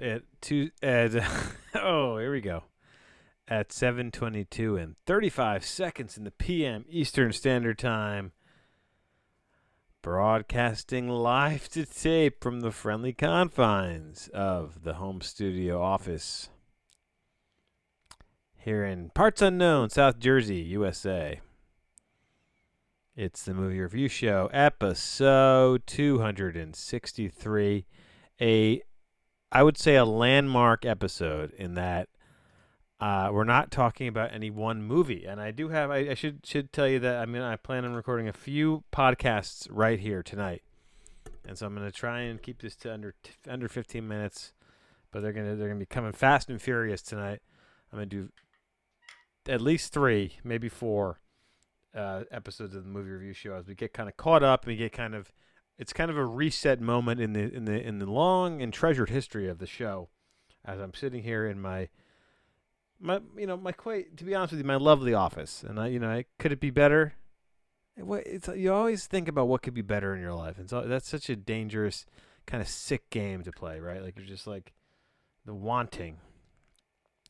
at two at oh here we go at 7:22 and 35 seconds in the p.m. Eastern Standard Time. Broadcasting live to tape from the friendly confines of the home studio office here in parts unknown, South Jersey, USA. It's the movie review show, episode 263. A, I would say, a landmark episode in that uh, we're not talking about any one movie. And I do have, I, I should should tell you that I mean I plan on recording a few podcasts right here tonight, and so I'm going to try and keep this to under t- under 15 minutes. But they're gonna they're gonna be coming fast and furious tonight. I'm gonna do at least three, maybe four uh, episodes of the movie review show as we get kind of caught up and we get kind of it's kind of a reset moment in the in the in the long and treasured history of the show as I'm sitting here in my my you know my quite to be honest with you my lovely office. And I you know I, could it be better? It's you always think about what could be better in your life. And so that's such a dangerous kind of sick game to play right? Like you're just like the wanting.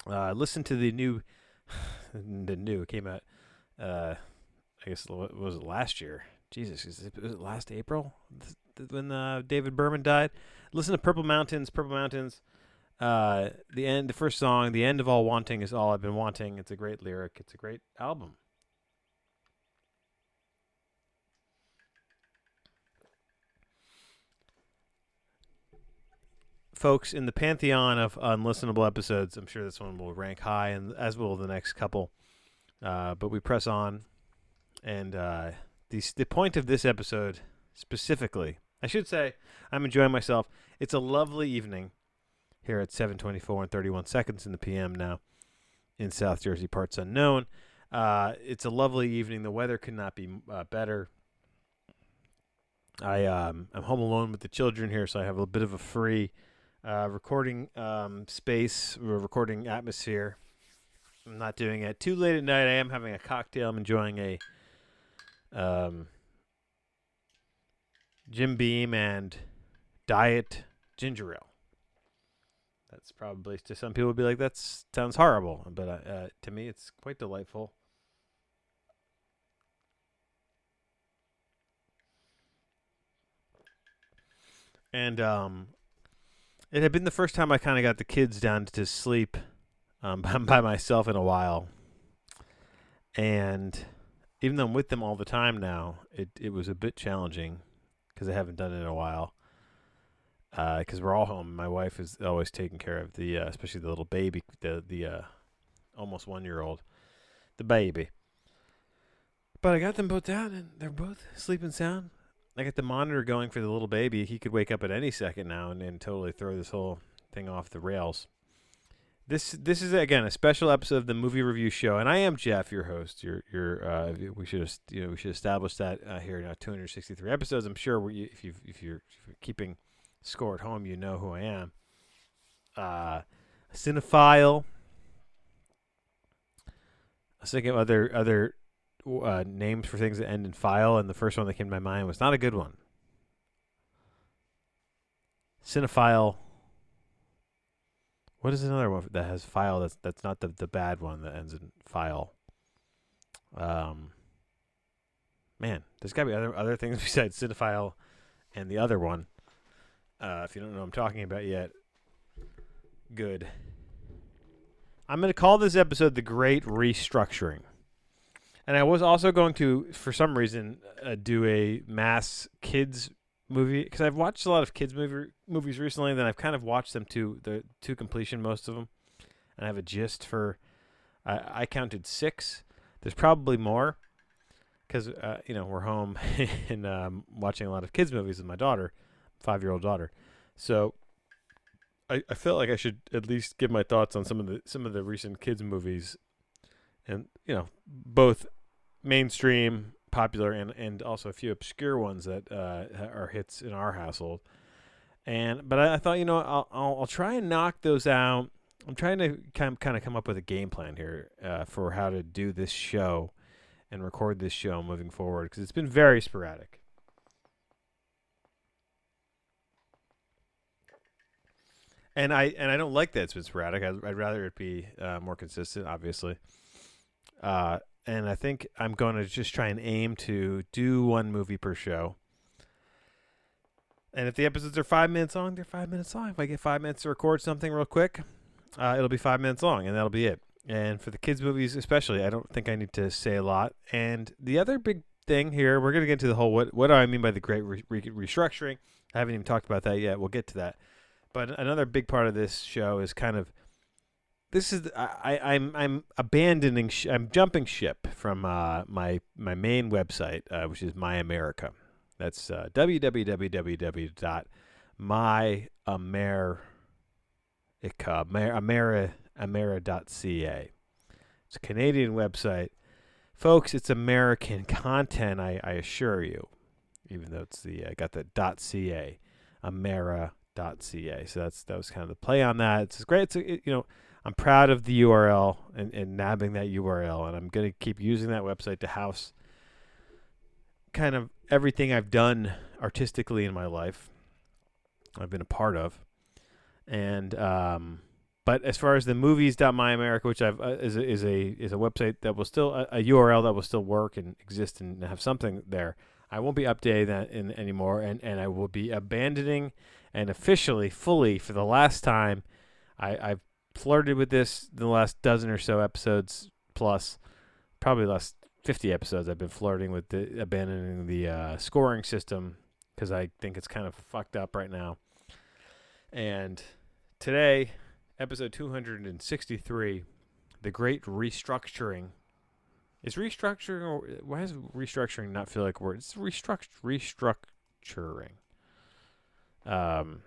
Uh listen to the new the new it came out uh I guess what was it last year? Jesus, was it, was it last April when uh, David Berman died? Listen to Purple Mountains. Purple Mountains. Uh, the end, the first song, "The End of All Wanting" is all I've been wanting. It's a great lyric. It's a great album. Folks, in the pantheon of unlistenable episodes, I'm sure this one will rank high, and as will the next couple. Uh, but we press on and uh, the the point of this episode specifically, I should say, I'm enjoying myself. It's a lovely evening here at 7:24 and 31 seconds in the PM now in South Jersey, parts unknown. Uh, it's a lovely evening. The weather could not be uh, better. I um, I'm home alone with the children here, so I have a bit of a free uh, recording um, space, recording atmosphere. I'm not doing it too late at night. I am having a cocktail. I'm enjoying a um, Jim Beam and Diet Ginger Ale. That's probably to some people would be like that sounds horrible, but uh, uh, to me it's quite delightful. And um, it had been the first time I kind of got the kids down to sleep um, by myself in a while, and even though I'm with them all the time now, it it was a bit challenging because I haven't done it in a while. Because uh, we're all home. My wife is always taking care of the, uh, especially the little baby, the the uh, almost one year old, the baby. But I got them both down, and they're both sleeping sound. I got the monitor going for the little baby. He could wake up at any second now and, and totally throw this whole thing off the rails. This this is again a special episode of the movie review show, and I am Jeff, your host. Your your uh, we should you know we should establish that uh, here now 263 episodes. I'm sure if you if you're, if you're keeping score at home, you know who I am. Uh, a cinephile. I was thinking of other other uh, names for things that end in file, and the first one that came to my mind was not a good one. Cinephile what is another one that has file that's that's not the the bad one that ends in file? Um, man, there's got to be other other things besides cinephile and the other one. Uh, if you don't know what I'm talking about yet, good. I'm going to call this episode the Great Restructuring. And I was also going to, for some reason, uh, do a mass kids movie because I've watched a lot of kids movie movies recently. Then I've kind of watched them to the to completion, most of them, and I have a gist for. I, I counted six. There's probably more, because uh, you know we're home and um, watching a lot of kids movies with my daughter, five year old daughter. So I, I felt like I should at least give my thoughts on some of the some of the recent kids movies, and you know both mainstream popular and, and also a few obscure ones that uh, are hits in our household. And but I, I thought you know I'll, I'll, I'll try and knock those out. I'm trying to kind of, kind of come up with a game plan here uh, for how to do this show and record this show moving forward because it's been very sporadic. and I and I don't like that it's been sporadic. I'd, I'd rather it be uh, more consistent, obviously. Uh, and I think I'm going to just try and aim to do one movie per show. And if the episodes are five minutes long, they're five minutes long. If I get five minutes to record something real quick, uh, it'll be five minutes long, and that'll be it. And for the kids' movies, especially, I don't think I need to say a lot. And the other big thing here, we're going to get into the whole what what do I mean by the great re- re- restructuring. I haven't even talked about that yet. We'll get to that. But another big part of this show is kind of this is I, I am I'm abandoning sh- I'm jumping ship from uh, my my main website uh, which is My America. That's uh, www.myameri.ca It's a Canadian website, folks. It's American content. I, I assure you, even though it's the I got the .ca, Amera.ca. So that's that was kind of the play on that. It's great. It's a, it, you know I'm proud of the URL and, and nabbing that URL, and I'm going to keep using that website to house kind of everything I've done artistically in my life. I've been a part of, and um, but as far as the movies.myameri.ca, which I've uh, is a, is a is a website that will still a, a, URL that will still work and exist and have something there. I won't be updating that in anymore, and and I will be abandoning and officially fully for the last time. I, I've flirted with this the last dozen or so episodes plus, probably last 50 episodes. I've been flirting with the, abandoning the uh, scoring system because I think it's kind of fucked up right now. And today, episode 263, the great restructuring. Is restructuring or why does restructuring not feel like a word? It's restruct restructuring. Um,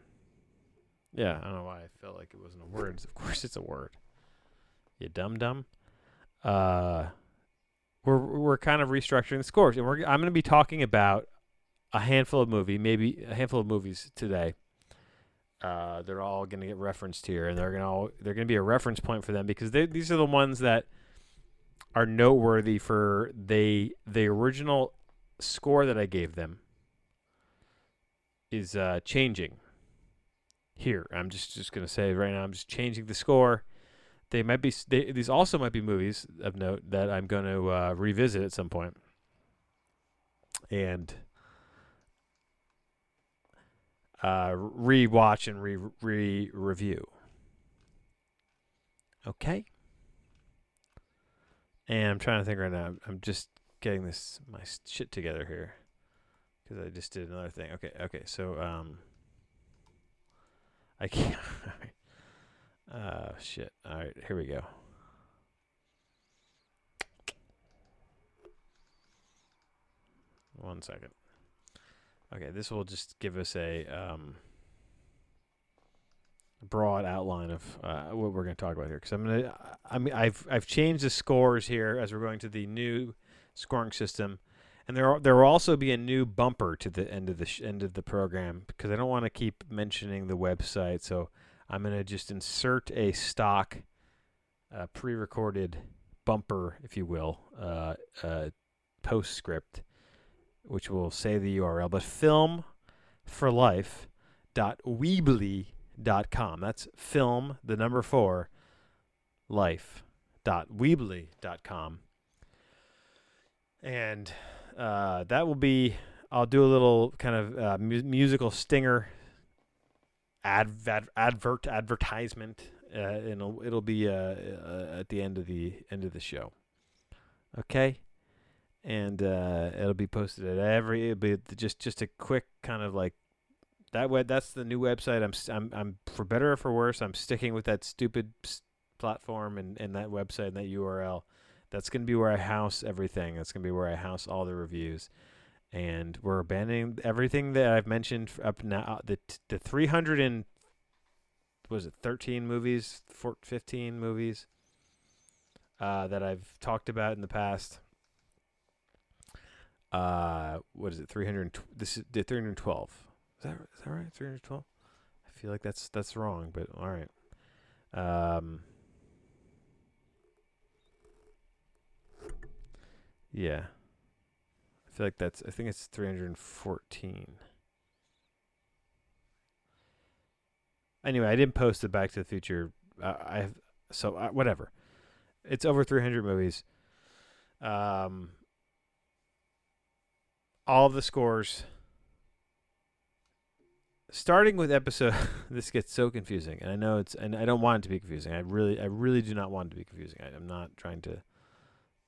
yeah, I don't know why I felt like it wasn't a word. Of course, it's a word. You dumb dumb. Uh, we're we're kind of restructuring the scores, and we're I'm going to be talking about a handful of movie, maybe a handful of movies today. Uh, they're all going to get referenced here, and they're going to they're going to be a reference point for them because they, these are the ones that are noteworthy for they the original score that I gave them is uh, changing here. I'm just just gonna say right now. I'm just changing the score. They might be. They, these also might be movies of note that I'm going to uh, revisit at some point, and uh, re-watch and re re review. Okay. And I'm trying to think right now. I'm just getting this my shit together here because I just did another thing. Okay. Okay. So um. I can't. oh, shit. All right, here we go. One second. Okay, this will just give us a um, broad outline of uh, what we're going to talk about here. Because I'm gonna, I mean, I've I've changed the scores here as we're going to the new scoring system and there there will also be a new bumper to the end of the sh- end of the program because I don't want to keep mentioning the website. So I'm to just insert a stock uh, pre-recorded bumper, if you will, uh, uh, postscript, which will say the URL. But film for life dot dot com. That's film the number four life dot weebly dot com. And uh, that will be. I'll do a little kind of uh, mu- musical stinger ad, ad advert advertisement, uh, and it'll, it'll be uh, uh, at the end of the end of the show. Okay, and uh, it'll be posted at every. It'll be just just a quick kind of like that. Web that's the new website. I'm I'm I'm for better or for worse. I'm sticking with that stupid platform and, and that website and that URL that's going to be where I house everything. That's going to be where I house all the reviews. And we're abandoning everything that I've mentioned up now. Uh, the the 300 and was it 13 movies, 15 movies uh, that I've talked about in the past. Uh, what is it? 300. This is the 312. Is that is that right? 312. I feel like that's that's wrong, but all right. Um, Yeah. I feel like that's I think it's 314. anyway, I didn't post the Back to the Future. Uh, I have so uh, whatever. It's over 300 movies. Um, all the scores. Starting with episode, this gets so confusing, and I know it's, and I don't want it to be confusing. I really, I really do not want it to be confusing. I, am not trying to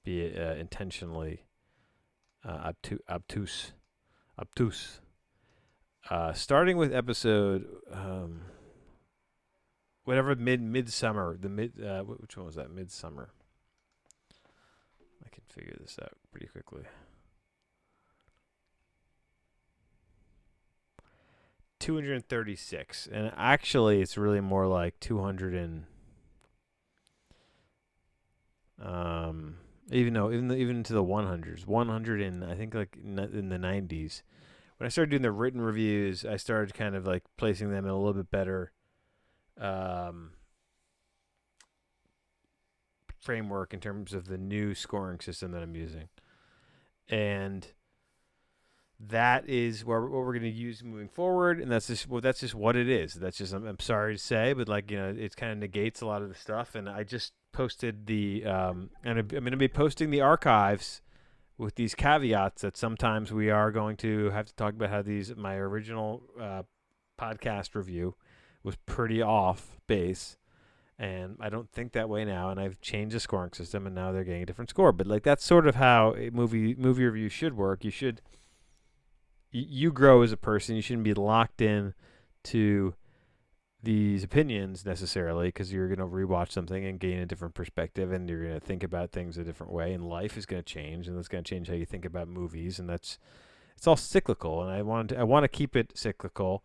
be uh, intentionally uh, obtu- obtuse, obtuse. Uh, starting with episode, um, whatever mid midsommar, the mid, uh, which one was that? Midsommar. I can figure this out pretty quickly. 236 and actually it's really more like 200 and um even though even the, even into the 100s 100 and i think like in the 90s when i started doing the written reviews i started kind of like placing them in a little bit better um framework in terms of the new scoring system that i'm using and that is what we're, going to use moving forward, and that's just well, that's just what it is. That's just I'm, I'm sorry to say, but like you know, it kind of negates a lot of the stuff. And I just posted the um, and I'm going to be posting the archives with these caveats that sometimes we are going to have to talk about how these my original uh, podcast review was pretty off base and I don't think that way now. And I've changed the scoring system, and now they're getting a different score. But like that's sort of how a movie movie review should work. You should you grow as a person. You shouldn't be locked in to these opinions necessarily because you're going to rewatch something and gain a different perspective and you're going to think about things a different way and life is going to change and that's going to change how you think about movies and that's it's all cyclical and I want to, I want to keep it cyclical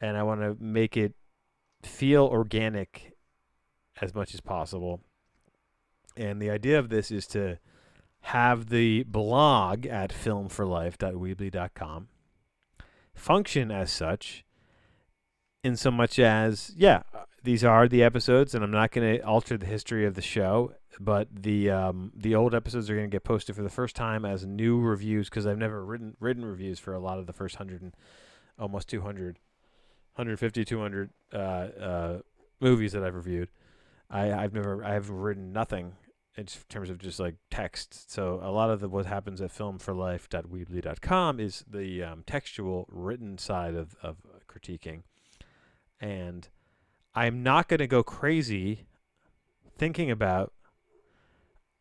and I want to make it feel organic as much as possible. And the idea of this is to have the blog at filmforlife.weebly.com function as such in so much as yeah these are the episodes and i'm not going to alter the history of the show but the um, the old episodes are going to get posted for the first time as new reviews because i've never written written reviews for a lot of the first 100 and almost 200 150 200 uh, uh, movies that i've reviewed I, i've never i've written nothing in terms of just like text. So a lot of the what happens at filmforlife.weebly.com is the um, textual written side of, of critiquing. And I'm not going to go crazy thinking about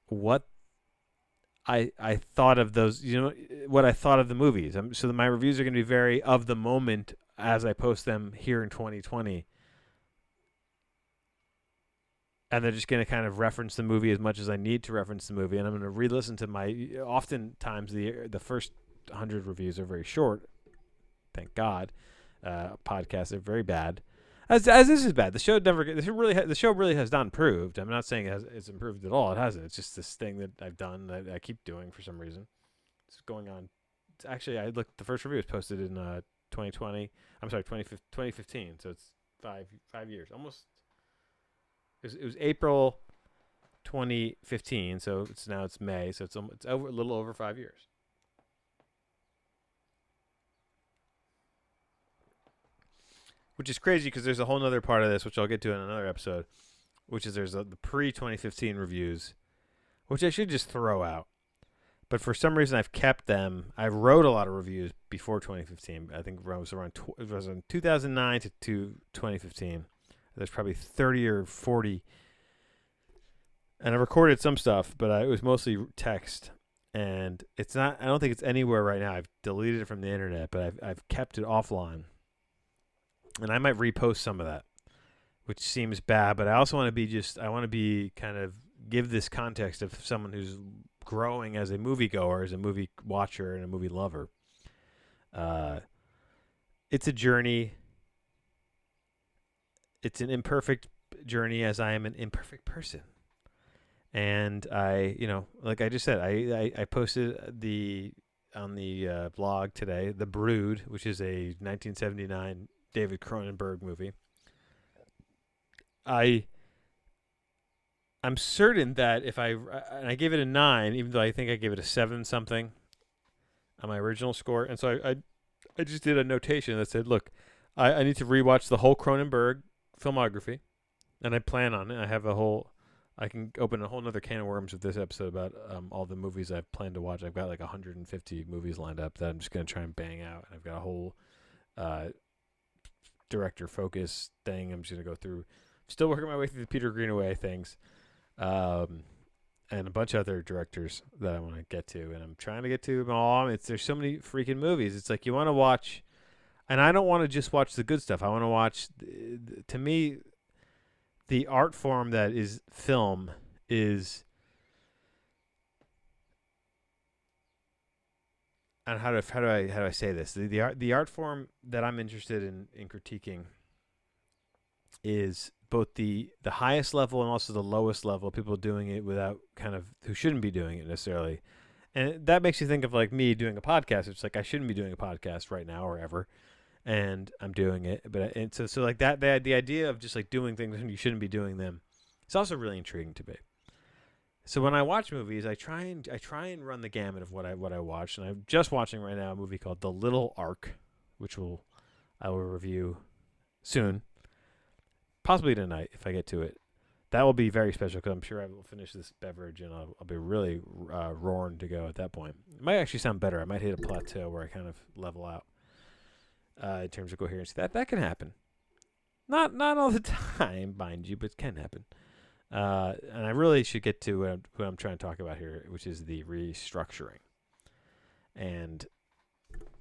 what I I thought of those, you know, what I thought of the movies. Um, so my reviews are going to be very of the moment as I post them here in 2020 and they're just going to kind of reference the movie as much as I need to reference the movie, and I'm going to re-listen to my. Oftentimes, the the first hundred reviews are very short. Thank God, uh, podcasts are very bad. As, as this is bad, the show never. This really ha- the show really has not improved. I'm not saying it has, it's improved at all. It hasn't. It's just this thing that I've done that I keep doing for some reason. It's going on. It's actually, I looked. The first review was posted in uh, 2020. I'm sorry, 2015. So it's five five years, almost it was, it was April 2015, so it's now it's May, so it's it's over a little over five years. Which is crazy because there's a whole other part of this, which I'll get to in another episode, which is there's a, the pre 2015 reviews, which I should just throw out. But for some reason, I've kept them. I wrote a lot of reviews before 2015. I think it was around tw- it was in 2009 to, to 2015. There's probably 30 or 40. And I recorded some stuff, but I, it was mostly text. And it's not, I don't think it's anywhere right now. I've deleted it from the internet, but I've, I've kept it offline. And I might repost some of that, which seems bad, but I also want to be just, I want to be kind of give this context of someone who's growing as a moviegoer, as a movie watcher, and a movie lover. Uh, it's a journey it's an imperfect journey as I am an imperfect person. And I, you know, like I just said, I, I, I posted the on the uh, blog today, The Brood, which is a 1979 David Cronenberg movie. I I'm certain that if I and I gave it a nine, even though I think I gave it a seven something on my original score, and so I I, I just did a notation that said, look, I, I need to rewatch the whole Cronenberg filmography, and I plan on it. I have a whole. I can open a whole nother can of worms with this episode about um, all the movies I've planned to watch. I've got like 150 movies lined up that I'm just gonna try and bang out. And I've got a whole uh, director focus thing. I'm just gonna go through. Still working my way through the Peter Greenaway things, um, and a bunch of other directors that I want to get to, and I'm trying to get to them all. It's there's so many freaking movies. It's like you want to watch, and I don't want to just watch the good stuff. I want to watch. To me, the art form that is film is. How do how do I how do I say this? The, the art the art form that I'm interested in in critiquing is both the the highest level and also the lowest level people doing it without kind of who shouldn't be doing it necessarily. And that makes you think of like me doing a podcast. It's like i shouldn't be doing a podcast right now or ever and i'm doing it. But and so so like that the, the idea of just like doing things when you shouldn't be doing them it's also really intriguing to me so when i watch movies i try and i try and run the gamut of what i what i watch and i'm just watching right now a movie called the little ark which will i will review soon possibly tonight if I get to it. That will be very special because I'm sure I will finish this beverage and I'll, I'll be really uh, roaring to go at that point. It might actually sound better. I might hit a plateau where I kind of level out uh, in terms of coherency. That that can happen. Not not all the time, mind you, but it can happen. Uh, and I really should get to what I'm, what I'm trying to talk about here, which is the restructuring. And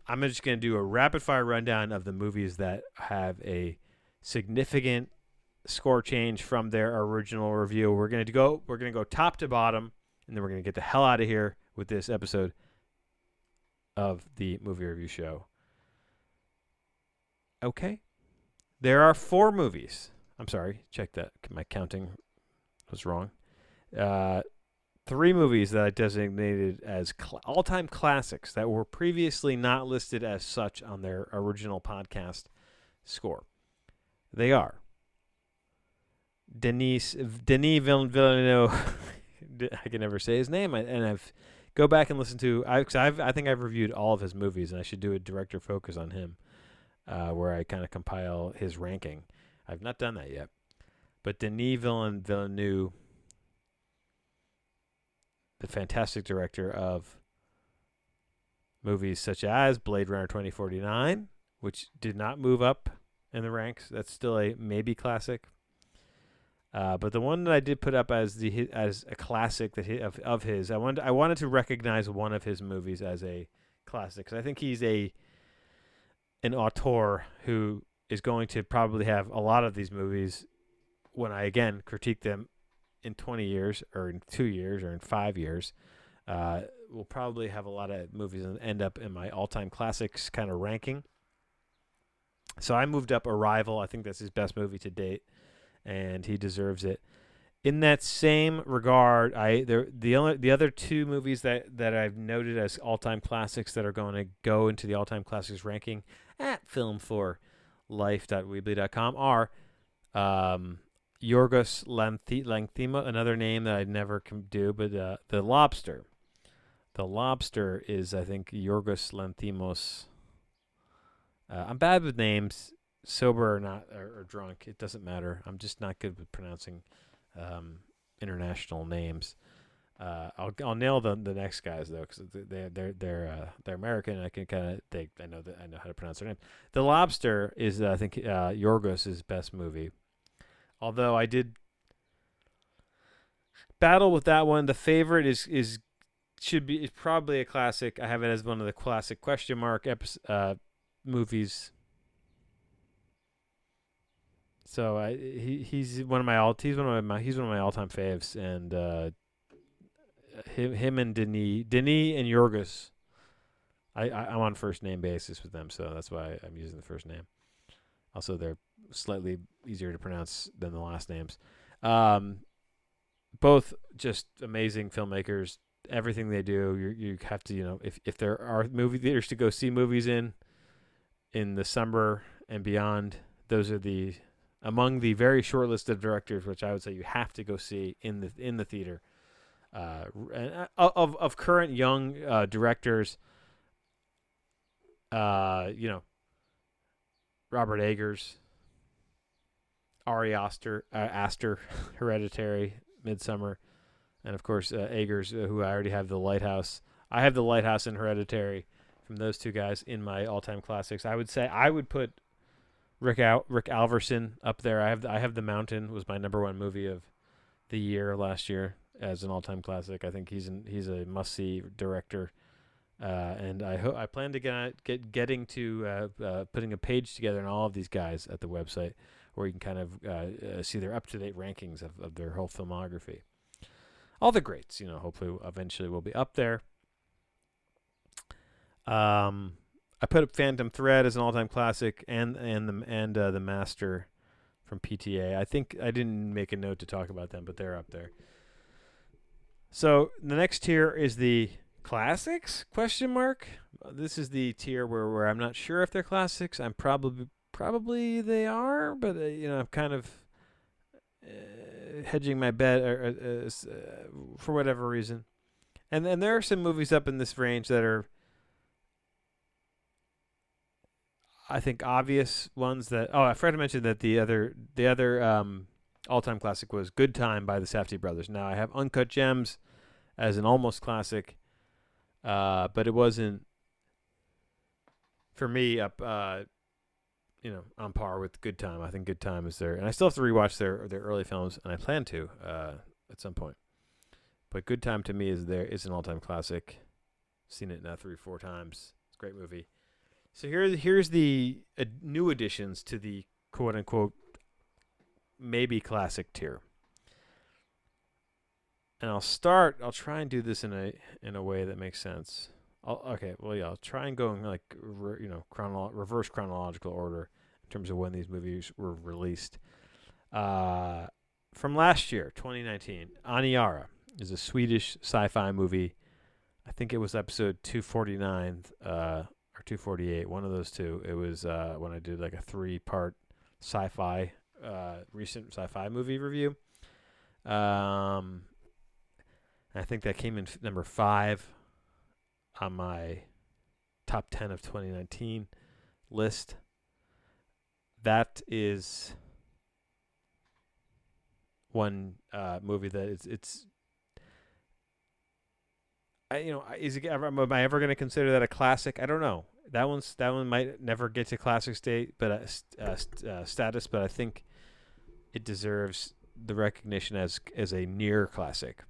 I'm just going to do a rapid fire rundown of the movies that have a significant score change from their original review. We're gonna go. We're gonna go top to bottom, and then we're gonna get the hell out of here with this episode of the movie review show. Okay, there are four movies. I'm sorry, check that. My counting was wrong. Uh, three movies that I designated as cl- all-time classics that were previously not listed as such on their original podcast score. They are Denis Denis Villeneuve. I can never say his name, and I've go back and listen to. I I've, I think I've reviewed all of his movies, and I should do a director focus on him, uh, where I kind of compile his ranking. I've not done that yet, but Denis Villeneuve, the fantastic director of movies such as Blade Runner 2049, which did not move up in the ranks. That's still a maybe classic. Uh, but the one that I did put up as the as a classic that he, of of his, I wanted I wanted to recognize one of his movies as a classic because I think he's a an auteur who is going to probably have a lot of these movies when I again critique them in 20 years or in two years or in five years. Uh, will probably have a lot of movies and end up in my all-time classics kind of ranking. So I moved up Arrival. I think that's his best movie to date and he deserves it. In that same regard, I there the only the other two movies that that I've noted as all time classics that are going to go into the all time classics ranking at film for life.weebly.com are um, Yorgos Lanthimos, another name that I'd never can do, but uh, the Lobster. The Lobster is, I think, Yorgos Lanthimos. Uh, I'm bad with names sober or not or, or, drunk, it doesn't matter. I'm just not good with pronouncing um, international names. Uh, I'll I'll nail the the next guys though because they they're they're uh, they're American. I can kind of they I know that I know how to pronounce their name. The Lobster is uh, I think uh, Yorgos's best movie. Although I did battle with that one. The favorite is is should be is probably a classic. I have it as one of the classic question mark uh, movies so I he he's one of my all he's one of my he's one of my all time faves and uh, him him and Denis Denis and Yorgos. I, I am on first name basis with them, so that's why I'm using the first name. Also, they're slightly easier to pronounce than the last names. Um, both just amazing filmmakers. Everything they do, you you have to you know if if there are movie theaters to go see movies in, in the summer and beyond, those are the among the very short list of directors, which I would say you have to go see in the in the theater. Uh, uh of of current young uh, directors, uh, you know, Robert Eggers, Ari Aster, uh, Aster, Hereditary, Midsommar, and of course uh, Eggers, uh, who I already have the Lighthouse. I have the Lighthouse and Hereditary from those two guys in my all-time classics. I would say I would put Rick Al- Rick Alverson up there. I have the, I have the Mountain was my number one movie of the year last year as an all-time classic. I think he's an, he's a must-see director. Uh, and I I plan to get get getting to uh, uh, putting a page together on all of these guys at the website, where you can kind of uh, uh, see their up to date rankings of, of their whole filmography. All the greats, you know, hopefully eventually will be up there. Um, I put up Phantom Thread as an all time classic, and and the and uh, the Master from PTA. I think I didn't make a note to talk about them, but they're up there. So the next tier is the classics question mark this is the tier where, where i'm not sure if they're classics i'm probably probably they are but uh, you know i'm kind of uh, hedging my bet or, uh, uh, for whatever reason and then there are some movies up in this range that are i think obvious ones that oh i forgot to mention that the other the other um, all-time classic was good time by the safdie brothers now i have uncut gems as an almost classic uh, but it wasn't for me up. You know, on par with Good Time. I think Good Time is there, and I still have to rewatch their their early films, and I plan to uh, at some point. But Good Time to me is there is an all time classic. Seen it now three four times. It's a great movie. So here here's the uh, new additions to the quote unquote maybe classic tier and I'll start. I'll try and do this in a in a way that makes sense. I'll, okay, well, yeah, I'll try and go in like re, you know chronolo- reverse chronological order in terms of when these movies were released. Uh, from last year, 2019, Aniara is a Swedish sci-fi movie. I think it was episode 249 uh, or 248, one of those two. It was uh, when I did like a three-part sci-fi uh, recent sci-fi movie review. Um, I think that came in f- number five on my top 10 of 2019 list. That is one uh, movie that it's it's I you know is it am I ever going to consider that a classic? I don't know. That one's that one might never get to classic state, but uh, uh, uh, status. But I think it deserves the recognition as as a near classic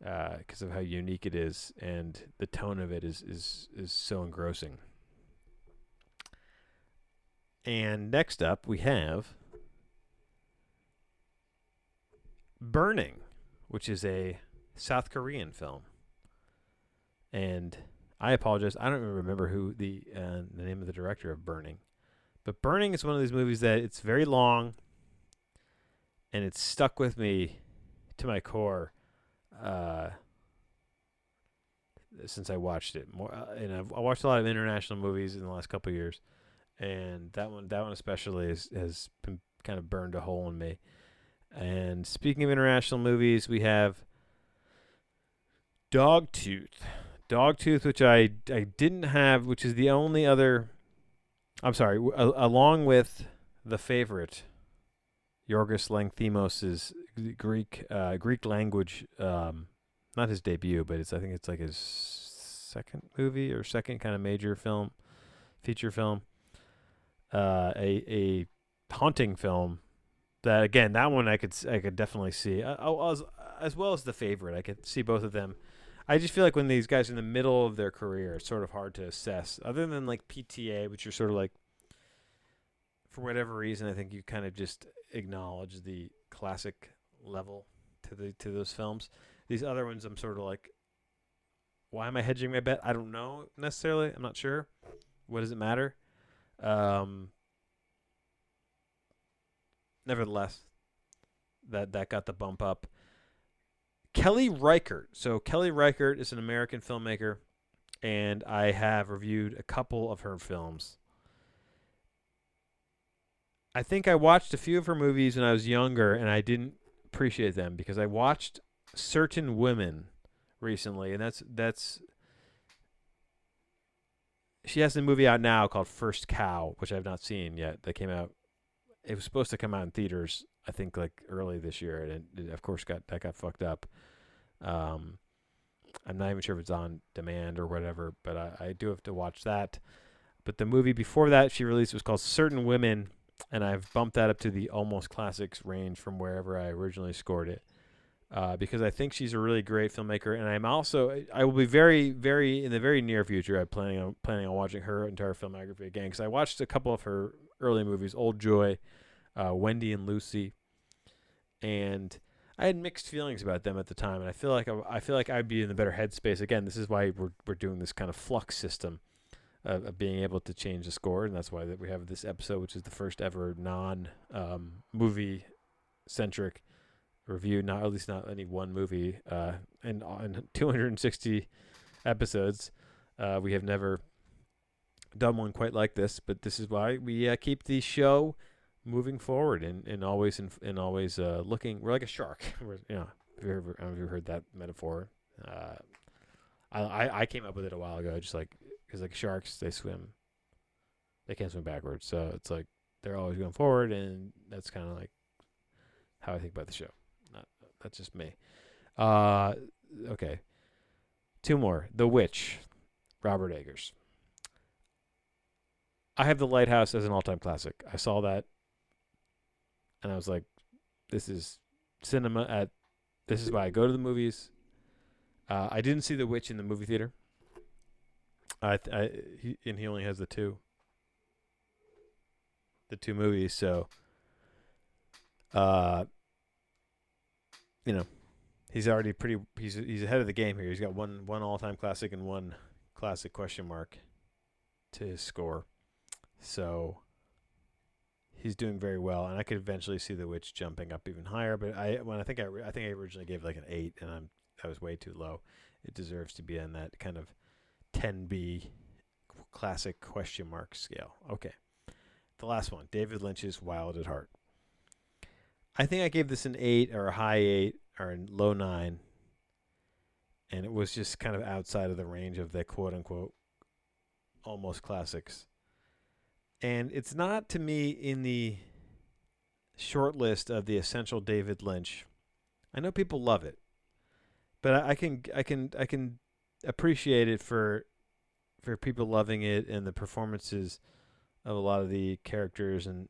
because uh, of how unique it is and the tone of it is is is so engrossing. And next up we have Burning, which is a South Korean film. And I apologize, I don't even remember who the uh, the name of the director of Burning. But Burning is one of these movies that it's very long and it's stuck with me to my core uh, since I watched it. More, uh, and I've I watched a lot of international movies in the last couple years, and that one, that one especially, is, has been kind of burned a hole in me. And speaking of international movies, we have Dogtooth. Dogtooth, which I I didn't have, which is the only other. I'm sorry, w- along with the favorite, Yorgos Lanthimos's Greek uh, Greek language, um, not his debut, but it's I think it's like his second movie or second kind of major film, feature film. Uh, a a haunting film that again that one I could I could definitely see uh, as as well as the favorite I could see both of them. I just feel like when these guys are in the middle of their career, it's sort of hard to assess. Other than like PTA, which you're sort of like, for whatever reason, I think you kind of just acknowledge the classic level to the to those films. These other ones, I'm sort of like, why am I hedging my bet? I don't know necessarily. I'm not sure. What does it matter? Um, nevertheless, that that got the bump up. Kelly Reichardt. So Kelly Reichardt is an American filmmaker, and I have reviewed a couple of her films. I think I watched a few of her movies when I was younger, and I didn't appreciate them because I watched certain women recently, and that's that's. She has a movie out now called First Cow, which I've not seen yet. That came out it was supposed to come out in theaters. I think like early this year, and it, it of course got that got fucked up. Um, I'm not even sure if it's on demand or whatever, but I, I do have to watch that. But the movie before that she released was called Certain Women, and I've bumped that up to the almost classics range from wherever I originally scored it. Uh, because I think she's a really great filmmaker, and I'm also I will be very very in the very near future. I'm planning on planning on watching her entire filmography again because I watched a couple of her early movies, Old Joy, uh, Wendy and Lucy, and I had mixed feelings about them at the time, and I feel like I, I feel like I'd be in the better headspace again. This is why we're we're doing this kind of flux system of, of being able to change the score, and that's why that we have this episode, which is the first ever non um, movie centric review. Not at least not any one movie. Uh, and in 260 episodes, uh, we have never done one quite like this. But this is why we uh, keep the show moving forward and, and always and, and always uh, looking. We're like a shark. We're, you know, have you ever, have you heard that metaphor? Uh, I I came up with it a while ago. Just like because like sharks, they swim. They can't swim backwards, so it's like they're always going forward, and that's kind of like how I think about the show. Not, that's just me. Uh, okay. Two more. The Witch, Robert Eggers. I have The Lighthouse as an all-time classic. I saw that, and I was like, "This is cinema at. This is why I go to the movies." Uh, I didn't see The Witch in the movie theater. I, th- I he, and he only has the two. The two movies, so. Uh. You know, he's already pretty. He's he's ahead of the game here. He's got one one all time classic and one classic question mark to his score, so. He's doing very well, and I could eventually see the witch jumping up even higher. But I, when I think I, I think I originally gave like an eight, and I'm that was way too low. It deserves to be in that kind of 10B classic question mark scale. Okay. The last one, David Lynch's Wild at Heart. I think I gave this an 8 or a high 8 or a low 9. And it was just kind of outside of the range of the quote unquote almost classics. And it's not to me in the short list of the essential David Lynch. I know people love it. But I, I can I can I can appreciate it for for people loving it and the performances of a lot of the characters and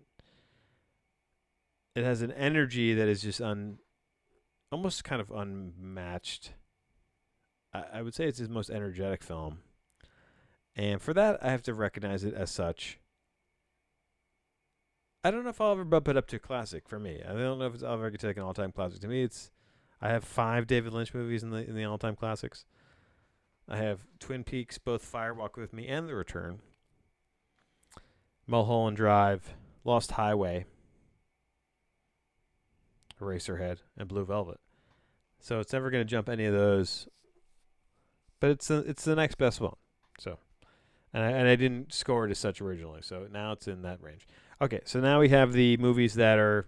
it has an energy that is just un almost kind of unmatched. I, I would say it's his most energetic film. And for that I have to recognize it as such. I don't know if I'll ever bump it up to a classic for me. I don't know if it's ever take an all time classic. To me it's I have five David Lynch movies in the in the all time classics. I have Twin Peaks, both Fire Walk with Me and The Return, Mulholland Drive, Lost Highway, Eraserhead, and Blue Velvet. So it's never going to jump any of those, but it's the, it's the next best one. So, and I, and I didn't score it as such originally, so now it's in that range. Okay, so now we have the movies that are.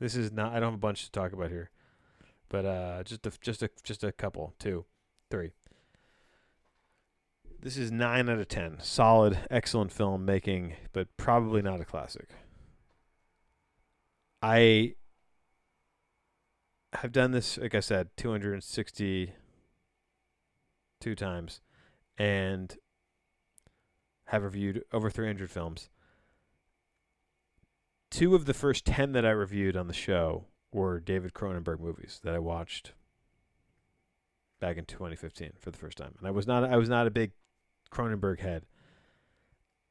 This is not. I don't have a bunch to talk about here, but uh, just a just a just a couple, two, three. This is nine out of ten. Solid, excellent film making, but probably not a classic. I have done this, like I said, 262 times, and have reviewed over 300 films. Two of the first 10 that I reviewed on the show were David Cronenberg movies that I watched back in 2015 for the first time. And I was not I was not a big Cronenberg head.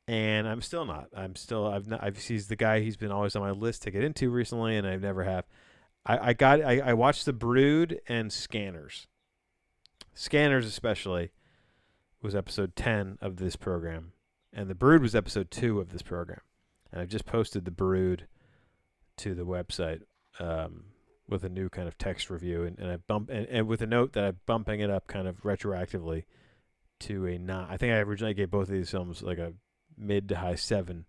And I'm still not. I'm still. I've not. I've he's the guy. He's been always on my list to get into recently, and I've never have. I, I got. I, I watched The Brood and Scanners. Scanners especially was episode ten of this program, and The Brood was episode two of this program. And I've just posted The Brood to the website um, with a new kind of text review, and, and I bump and, and with a note that I'm bumping it up kind of retroactively to a nine. I think I originally gave both of these films like a mid to high seven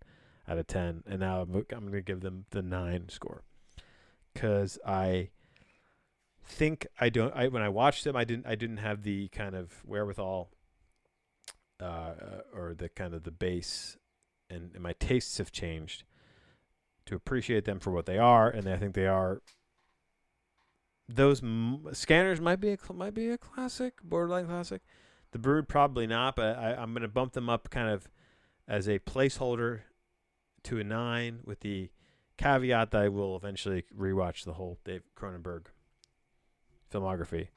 out of ten, and now I'm, I'm going to give them the nine score because I think I don't. I when I watched them, I didn't. I didn't have the kind of wherewithal, uh, or the kind of the base, and, and my tastes have changed. to appreciate them for what they are, and I think they are. Those m- scanners might be a cl- might be a classic, borderline classic. The Brood probably not, but I, I'm gonna bump them up kind of as a placeholder to a nine, with the caveat that I will eventually rewatch the whole Dave Cronenberg filmography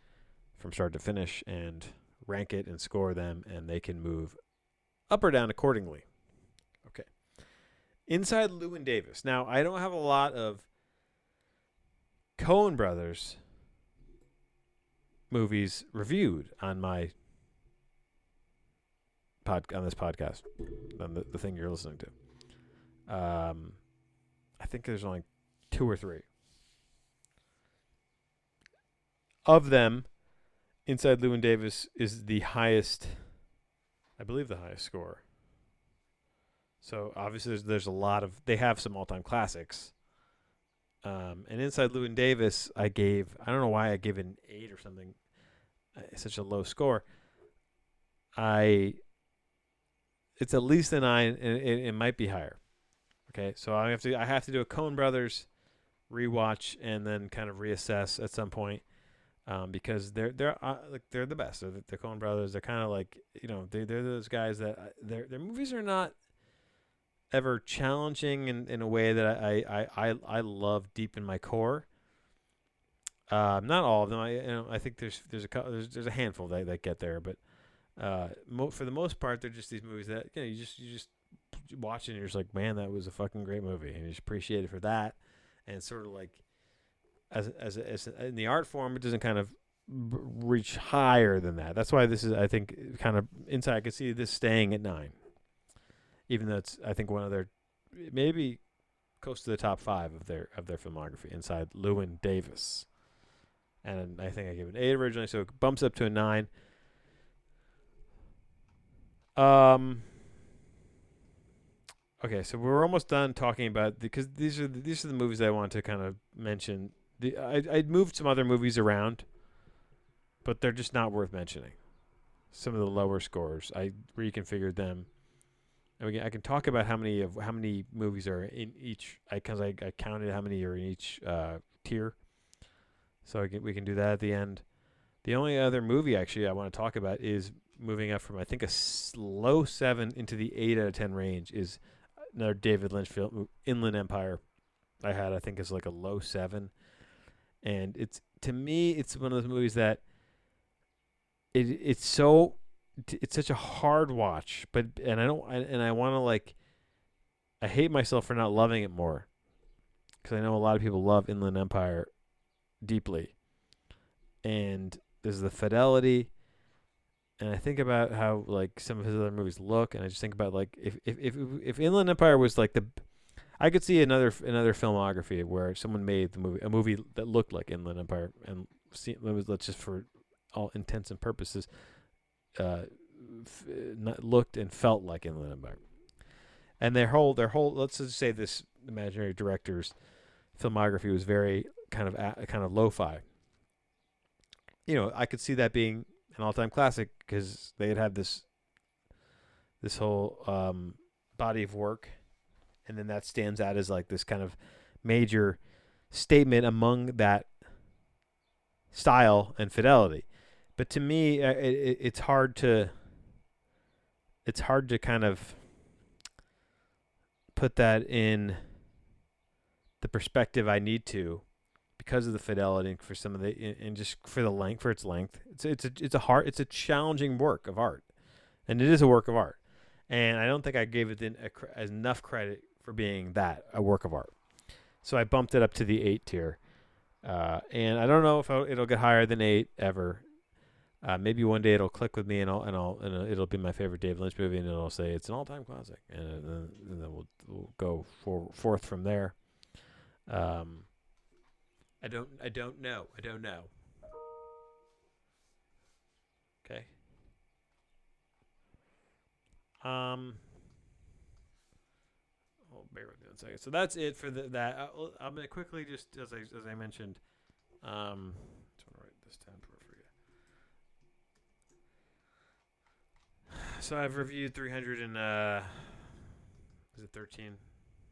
from start to finish and rank it and score them, and they can move up or down accordingly. Okay. Inside Llewyn Davis. Now, I don't have a lot of Coen Brothers movies reviewed on my pod on this podcast, on the, the thing you're listening to. Um, I think there's only two or three. Of them, Inside Llewyn Davis is the highest, I believe, the highest score. So obviously, there's there's a lot of they have some all time classics. Um, and Inside Llewyn Davis, I gave I don't know why I gave an eight or something, uh, such a low score. I it's at least a nine, and it, it might be higher. Okay, so I have to I have to do a Coen Brothers rewatch and then kind of reassess at some point um, because they're they're uh, like they're the best. They're the, Coen Brothers. They're kind of like you know they they're those guys that uh, their their movies are not ever challenging in, in a way that I, I, I, I love deep in my core. Um, not all of them. I you know I think there's there's a there's there's a handful that, that get there, but uh, mo- for the most part, they're just these movies that you know you just you just watch and you're just like, man, that was a fucking great movie, and you just appreciate it for that, and sort of like as as as in the art form, it doesn't kind of reach higher than that. That's why this is, I think, kind of inside. I could see this staying at nine, even though it's, I think, one of their maybe close to the top five of their of their filmography. Inside Llewyn Davis, and I think I gave it an eight originally, so it bumps up to a nine. Um. Okay, so we're almost done talking about because these are the, these are the movies I want to kind of mention. The I I moved some other movies around, but they're just not worth mentioning. Some of the lower scores, I reconfigured them. And can, I can talk about how many of how many movies are in each. I because I, I counted how many are in each uh, tier. So can, we can do that at the end. The only other movie actually I want to talk about is moving up from I think a low seven into the eight out of ten range is another David Lynch film, Inland Empire. I had I think is like a low seven, and it's to me it's one of those movies that it it's so it's such a hard watch, but and I don't I, and I want to like I hate myself for not loving it more because I know a lot of people love Inland Empire deeply, and there's the fidelity and I think about how like some of his other movies look, and I just think about like if if if if Inland Empire was like the, I could see another another filmography where someone made the movie a movie that looked like Inland Empire and see let's just for all intents and purposes, uh, f- not looked and felt like Inland Empire, and their whole their whole let's just say this imaginary director's filmography was very kind of a, kind of lo-fi. You know, I could see that being an all-time classic because they had had this this whole um, body of work, and then that stands out as like this kind of major statement among that style and fidelity. But to me, uh, it, it, it's hard to it's hard to kind of put that in the perspective I need to because of the fidelity for some of the and just for the length for its length. It's it's a it's a hard it's a challenging work of art, and it is a work of art. And I don't think I gave it a, enough credit for being that a work of art. So I bumped it up to the eight tier, uh, and I don't know if it'll get higher than eight ever. Uh, maybe one day it'll click with me, and I'll and I'll and it'll be my favorite David Lynch movie, and it'll say it's an all-time classic, and, then and then we'll we'll go for, forth from there. Um, I don't I don't know. I don't know. Okay. Um Oh, bear with me one second. So that's it for the, that. I, I'm gonna quickly just as I as I mentioned. Um, just want to write this down before I. So I've reviewed 300 and uh, is it 13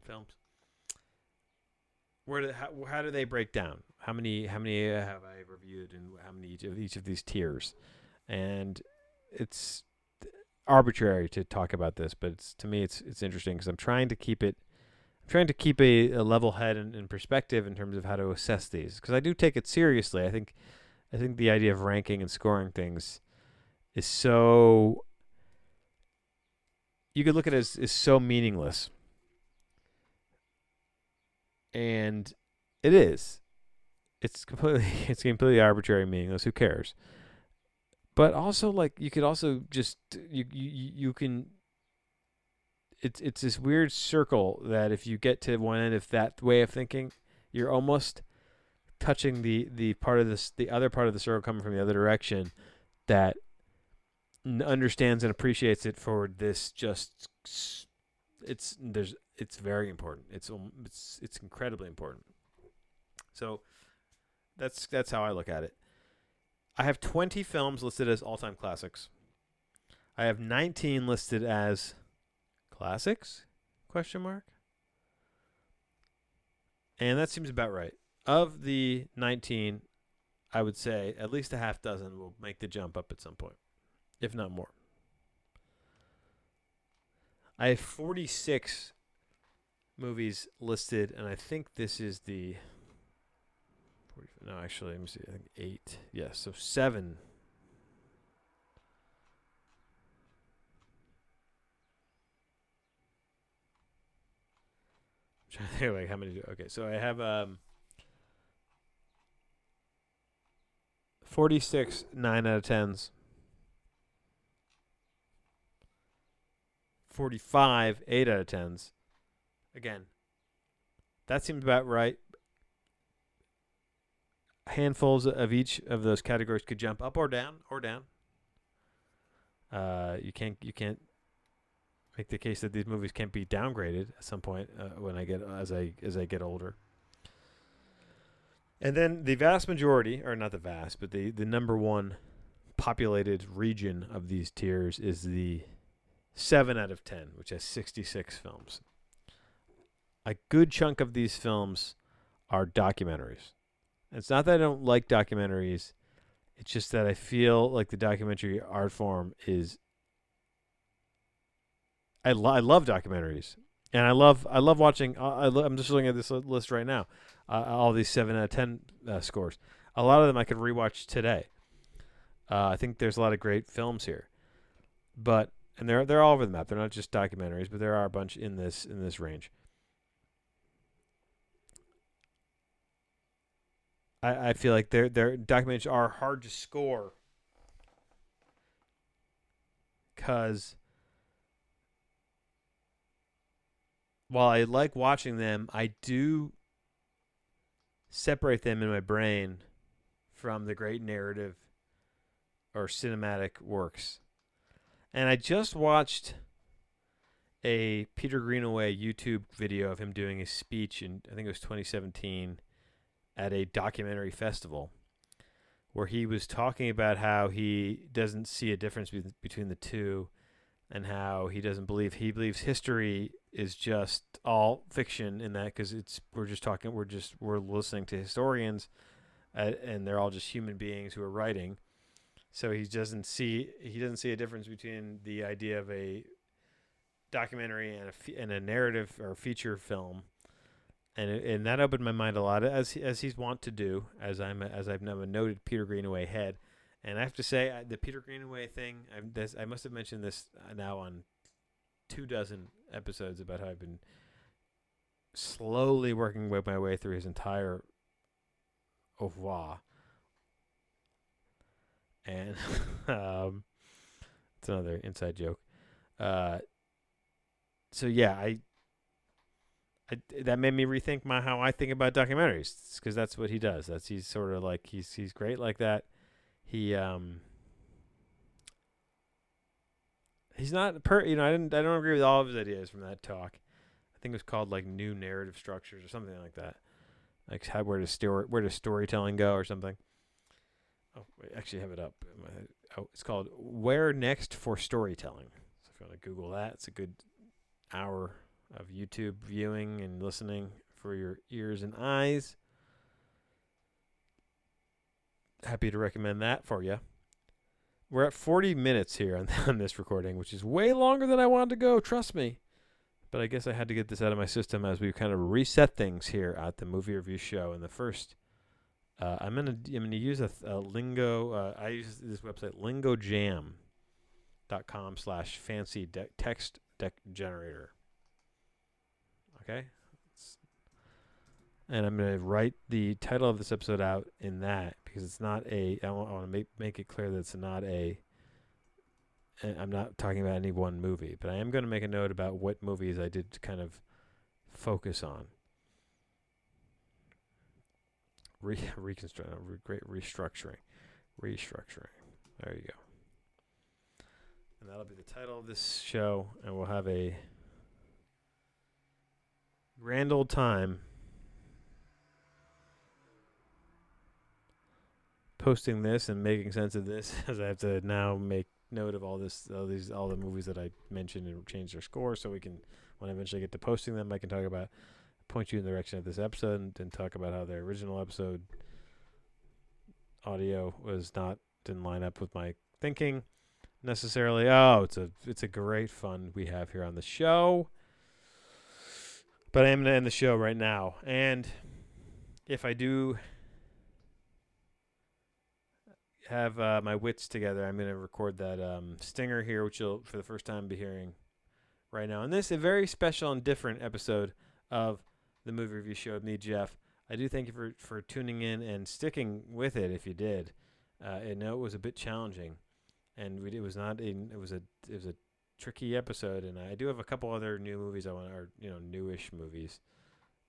films? Where do, how, how do they break down? How many how many uh, have I reviewed, and how many each of each of these tiers? And it's arbitrary to talk about this, but it's to me it's it's interesting because I'm trying to keep it. I'm trying to keep a, a level head and, and perspective in terms of how to assess these because I do take it seriously. I think I think the idea of ranking and scoring things is so you could look at it as is so meaningless. And it is. It's completely it's completely arbitrary meaningless. Who cares? But also like you could also just you you you can it's it's this weird circle that if you get to one end of that way of thinking, you're almost touching the the part of this the other part of the circle coming from the other direction that understands and appreciates it for this just it's there's it's very important. It's um, it's it's incredibly important. So that's that's how i look at it. I have 20 films listed as all-time classics. I have 19 listed as classics? Question mark? And that seems about right. Of the 19 i would say at least a half dozen will make the jump up at some point if not more. I have 46 movies listed, and I think this is the. 40, no, actually, let me see. I think eight. Yes, yeah, so seven. I'm trying to think like how many. Okay, so I have um. 46 9 out of 10s 45, 8 out of 10s. Again, that seems about right. Handfuls of each of those categories could jump up or down or down. Uh, you can't you can't make the case that these movies can't be downgraded at some point uh, when I get as I as I get older. And then the vast majority, or not the vast, but the the number one populated region of these tiers is the 7 out of 10, which has 66 films. A good chunk of these films are documentaries. It's not that I don't like documentaries, it's just that I feel like the documentary art form is. I, lo- I love documentaries, and I love I love watching. Uh, I lo- I'm just looking at this list right now, uh, all these seven out of ten uh, scores. A lot of them I could rewatch today. Uh, I think there's a lot of great films here, but and they're they're all over the map. They're not just documentaries, but there are a bunch in this in this range. I, I feel like their their documentaries are hard to score. Because while I like watching them, I do separate them in my brain from the great narrative or cinematic works. And I just watched a Peter Greenaway YouTube video of him doing a speech in I think it was 2017 at a documentary festival where he was talking about how he doesn't see a difference be- between the two and how he doesn't believe he believes history is just all fiction in that because it's we're just talking we're just we're listening to historians uh, and they're all just human beings who are writing. So he doesn't see he doesn't see a difference between the idea of a documentary and a, and a narrative or feature film, and and that opened my mind a lot as as he's wont to do as I'm as I've a noted Peter Greenaway head, and I have to say the Peter Greenaway thing this, I must have mentioned this now on two dozen episodes about how I've been slowly working my way through his entire oeuvre and um, it's another inside joke. Uh, so yeah, I, I that made me rethink my how I think about documentaries because that's what he does. That's he's sort of like he's he's great like that. He um. He's not per you know I didn't I don't agree with all of his ideas from that talk. I think it was called like new narrative structures or something like that. Like how where does story where does storytelling go or something. Oh, I actually have it up. Oh, it's called Where Next for Storytelling. So if you want to Google that, it's a good hour of YouTube viewing and listening for your ears and eyes. Happy to recommend that for you. We're at 40 minutes here on, on this recording, which is way longer than I wanted to go, trust me. But I guess I had to get this out of my system as we kind of reset things here at the movie review show. And the first, uh, I'm gonna I'm gonna use a, a lingo. Uh, I use this website lingojam.com slash fancy de- text deck generator. Okay, and I'm gonna write the title of this episode out in that because it's not a. I want, I want to make make it clear that it's not a. and I'm not talking about any one movie, but I am going to make a note about what movies I did to kind of focus on. Re uh, re- great restructuring, restructuring. There you go. And that'll be the title of this show, and we'll have a grand old time posting this and making sense of this as I have to now make note of all this all these all the movies that I mentioned and change their score so we can when I eventually get to posting them I can talk about point you in the direction of this episode and, and talk about how the original episode audio was not didn't line up with my thinking necessarily. Oh, it's a it's a great fun we have here on the show. But I am gonna end the show right now. And if I do have uh, my wits together, I'm gonna record that um, stinger here, which you'll for the first time be hearing right now. And this is a very special and different episode of the movie review show with me, Jeff. I do thank you for, for tuning in and sticking with it if you did. Uh, I know it was a bit challenging, and it was not a, it was a it was a tricky episode. And I do have a couple other new movies I want or you know newish movies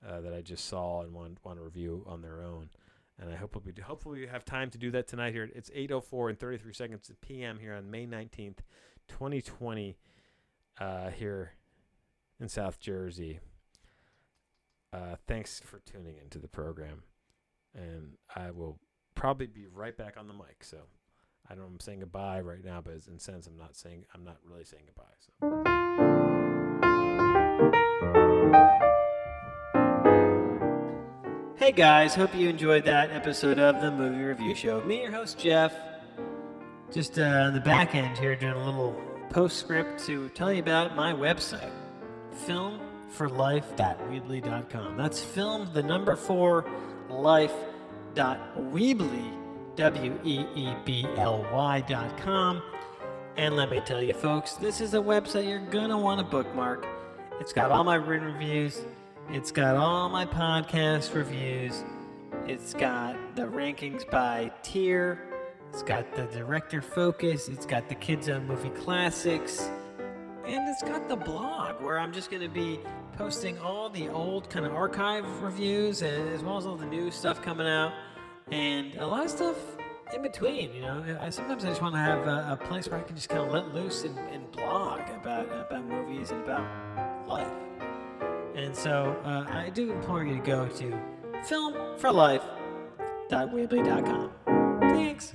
uh, that I just saw and want want to review on their own. And I hope we do, hopefully we have time to do that tonight here. It's 8:04 and 33 seconds p.m. here on May 19th, 2020, uh, here in South Jersey. Uh, thanks for tuning into the program, and I will probably be right back on the mic. So I know I'm saying goodbye right now, but in a sense, I'm not saying I'm not really saying goodbye. So. Hey guys, hope you enjoyed that episode of the Movie Review Show. Me, your host Jeff, just uh, on the back end here doing a little postscript to tell you about my website, film4life.weebly.com. That's film, the number four, life.weebly, W E E B L Y dot com. And let me tell you, folks, this is a website you're going to want to bookmark. It's got all my written reviews, it's got all my podcast reviews, it's got the rankings by tier, it's got the director focus, it's got the Kids on Movie Classics, and it's got the blog where I'm just going to be posting all the old kind of archive reviews as well as all the new stuff coming out and a lot of stuff in between. You know, I, sometimes I just want to have a, a place where I can just kind of let loose and, and blog about about movies and about life. And so uh, I do implore you to go to film4life.weebly.com. Thanks.